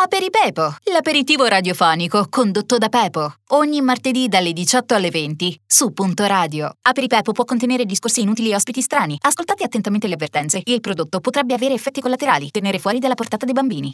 Aperipepo, l'aperitivo radiofonico condotto da Pepo. Ogni martedì dalle 18 alle 20 su Punto Radio. Aperipepo può contenere discorsi inutili e ospiti strani. Ascoltate attentamente le avvertenze. Il prodotto potrebbe avere effetti collaterali. Tenere fuori dalla portata dei bambini.